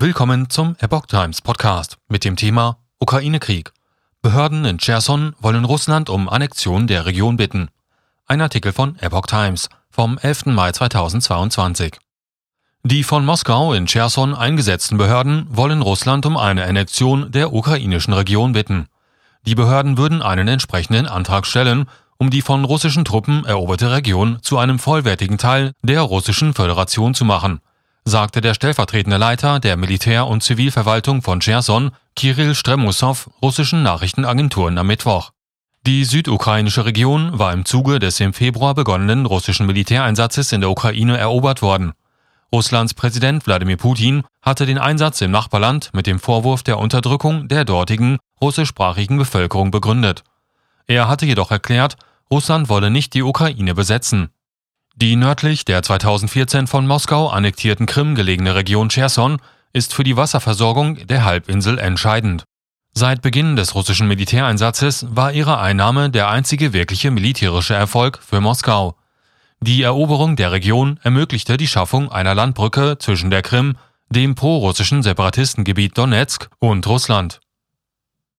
Willkommen zum Epoch Times Podcast mit dem Thema Ukraine-Krieg. Behörden in Cherson wollen Russland um Annexion der Region bitten. Ein Artikel von Epoch Times vom 11. Mai 2022. Die von Moskau in Cherson eingesetzten Behörden wollen Russland um eine Annexion der ukrainischen Region bitten. Die Behörden würden einen entsprechenden Antrag stellen, um die von russischen Truppen eroberte Region zu einem vollwertigen Teil der russischen Föderation zu machen sagte der stellvertretende Leiter der Militär- und Zivilverwaltung von Cherson, Kirill Stremusov, russischen Nachrichtenagenturen am Mittwoch. Die südukrainische Region war im Zuge des im Februar begonnenen russischen Militäreinsatzes in der Ukraine erobert worden. Russlands Präsident Wladimir Putin hatte den Einsatz im Nachbarland mit dem Vorwurf der Unterdrückung der dortigen russischsprachigen Bevölkerung begründet. Er hatte jedoch erklärt, Russland wolle nicht die Ukraine besetzen. Die nördlich der 2014 von Moskau annektierten Krim gelegene Region Cherson ist für die Wasserversorgung der Halbinsel entscheidend. Seit Beginn des russischen Militäreinsatzes war ihre Einnahme der einzige wirkliche militärische Erfolg für Moskau. Die Eroberung der Region ermöglichte die Schaffung einer Landbrücke zwischen der Krim, dem prorussischen Separatistengebiet Donetsk und Russland.